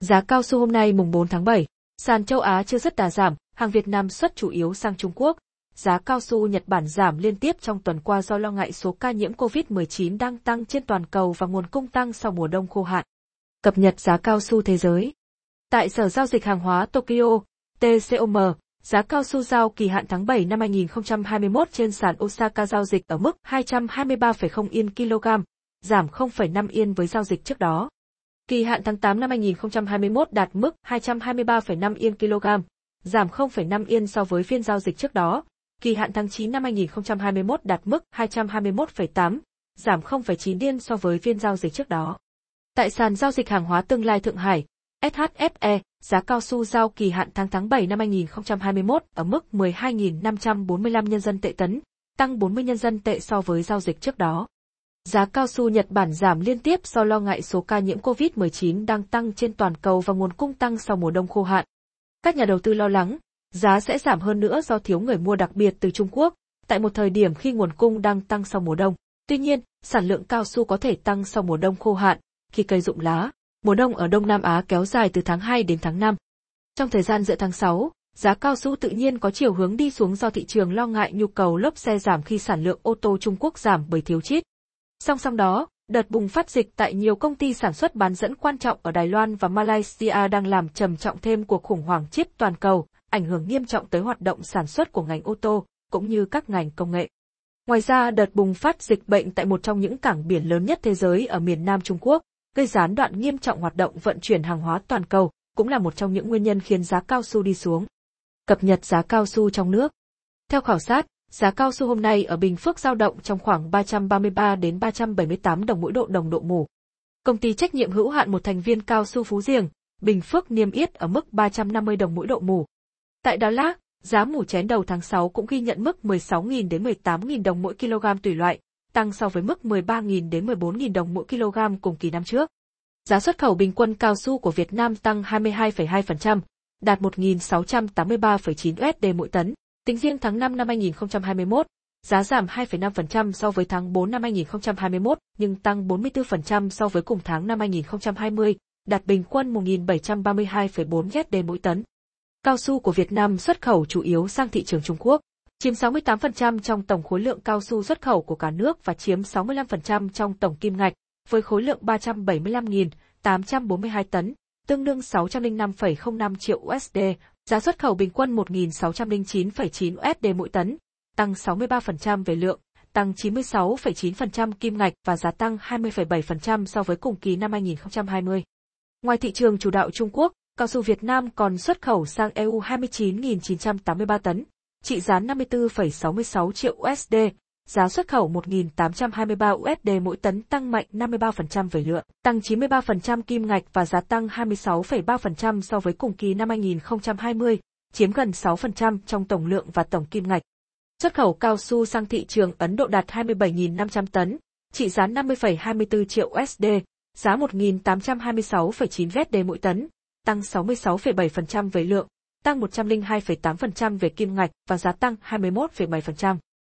Giá cao su hôm nay mùng 4 tháng 7, sàn châu Á chưa rất đà giảm, hàng Việt Nam xuất chủ yếu sang Trung Quốc. Giá cao su Nhật Bản giảm liên tiếp trong tuần qua do lo ngại số ca nhiễm COVID-19 đang tăng trên toàn cầu và nguồn cung tăng sau mùa đông khô hạn. Cập nhật giá cao su thế giới. Tại Sở Giao dịch Hàng hóa Tokyo, TCOM, giá cao su giao kỳ hạn tháng 7 năm 2021 trên sàn Osaka giao dịch ở mức 223,0 yên kg, giảm 0,5 yên với giao dịch trước đó. Kỳ hạn tháng 8 năm 2021 đạt mức 223,5 yên kg, giảm 0,5 yên so với phiên giao dịch trước đó. Kỳ hạn tháng 9 năm 2021 đạt mức 221,8, giảm 0,9 yên so với phiên giao dịch trước đó. Tại sàn giao dịch hàng hóa tương lai Thượng Hải, SHFE, giá cao su giao kỳ hạn tháng tháng 7 năm 2021 ở mức 12.545 nhân dân tệ tấn, tăng 40 nhân dân tệ so với giao dịch trước đó. Giá cao su Nhật Bản giảm liên tiếp do lo ngại số ca nhiễm COVID-19 đang tăng trên toàn cầu và nguồn cung tăng sau mùa đông khô hạn. Các nhà đầu tư lo lắng, giá sẽ giảm hơn nữa do thiếu người mua đặc biệt từ Trung Quốc, tại một thời điểm khi nguồn cung đang tăng sau mùa đông. Tuy nhiên, sản lượng cao su có thể tăng sau mùa đông khô hạn, khi cây rụng lá. Mùa đông ở Đông Nam Á kéo dài từ tháng 2 đến tháng 5. Trong thời gian giữa tháng 6, giá cao su tự nhiên có chiều hướng đi xuống do thị trường lo ngại nhu cầu lốp xe giảm khi sản lượng ô tô Trung Quốc giảm bởi thiếu chip. Song song đó, đợt bùng phát dịch tại nhiều công ty sản xuất bán dẫn quan trọng ở Đài Loan và Malaysia đang làm trầm trọng thêm cuộc khủng hoảng chip toàn cầu, ảnh hưởng nghiêm trọng tới hoạt động sản xuất của ngành ô tô, cũng như các ngành công nghệ. Ngoài ra, đợt bùng phát dịch bệnh tại một trong những cảng biển lớn nhất thế giới ở miền Nam Trung Quốc, gây gián đoạn nghiêm trọng hoạt động vận chuyển hàng hóa toàn cầu, cũng là một trong những nguyên nhân khiến giá cao su đi xuống. Cập nhật giá cao su trong nước. Theo khảo sát, Giá cao su hôm nay ở Bình Phước giao động trong khoảng 333 đến 378 đồng mỗi độ đồng độ mù. Công ty trách nhiệm hữu hạn một thành viên cao su Phú Diềng, Bình Phước niêm yết ở mức 350 đồng mỗi độ mù. Tại Đà Lạt, giá mủ chén đầu tháng 6 cũng ghi nhận mức 16.000 đến 18.000 đồng mỗi kg tùy loại, tăng so với mức 13.000 đến 14.000 đồng mỗi kg cùng kỳ năm trước. Giá xuất khẩu bình quân cao su của Việt Nam tăng 22,2%, đạt 1.683,9 USD mỗi tấn. Tính riêng tháng 5 năm 2021, giá giảm 2,5% so với tháng 4 năm 2021, nhưng tăng 44% so với cùng tháng năm 2020, đạt bình quân 1.732,4 USD mỗi tấn. Cao su của Việt Nam xuất khẩu chủ yếu sang thị trường Trung Quốc, chiếm 68% trong tổng khối lượng cao su xuất khẩu của cả nước và chiếm 65% trong tổng kim ngạch, với khối lượng 375.842 tấn, tương đương 605,05 triệu USD, Giá xuất khẩu bình quân 1.609,9 USD mỗi tấn, tăng 63% về lượng, tăng 96,9% kim ngạch và giá tăng 20,7% so với cùng kỳ năm 2020. Ngoài thị trường chủ đạo Trung Quốc, cao su Việt Nam còn xuất khẩu sang EU 29.983 tấn, trị giá 54,66 triệu USD, giá xuất khẩu 1.823 USD mỗi tấn tăng mạnh 53% về lượng, tăng 93% kim ngạch và giá tăng 26,3% so với cùng kỳ năm 2020, chiếm gần 6% trong tổng lượng và tổng kim ngạch. Xuất khẩu cao su sang thị trường Ấn Độ đạt 27.500 tấn, trị giá 50,24 triệu USD, giá 1.826,9 USD mỗi tấn, tăng 66,7% về lượng, tăng 102,8% về kim ngạch và giá tăng 21,7%.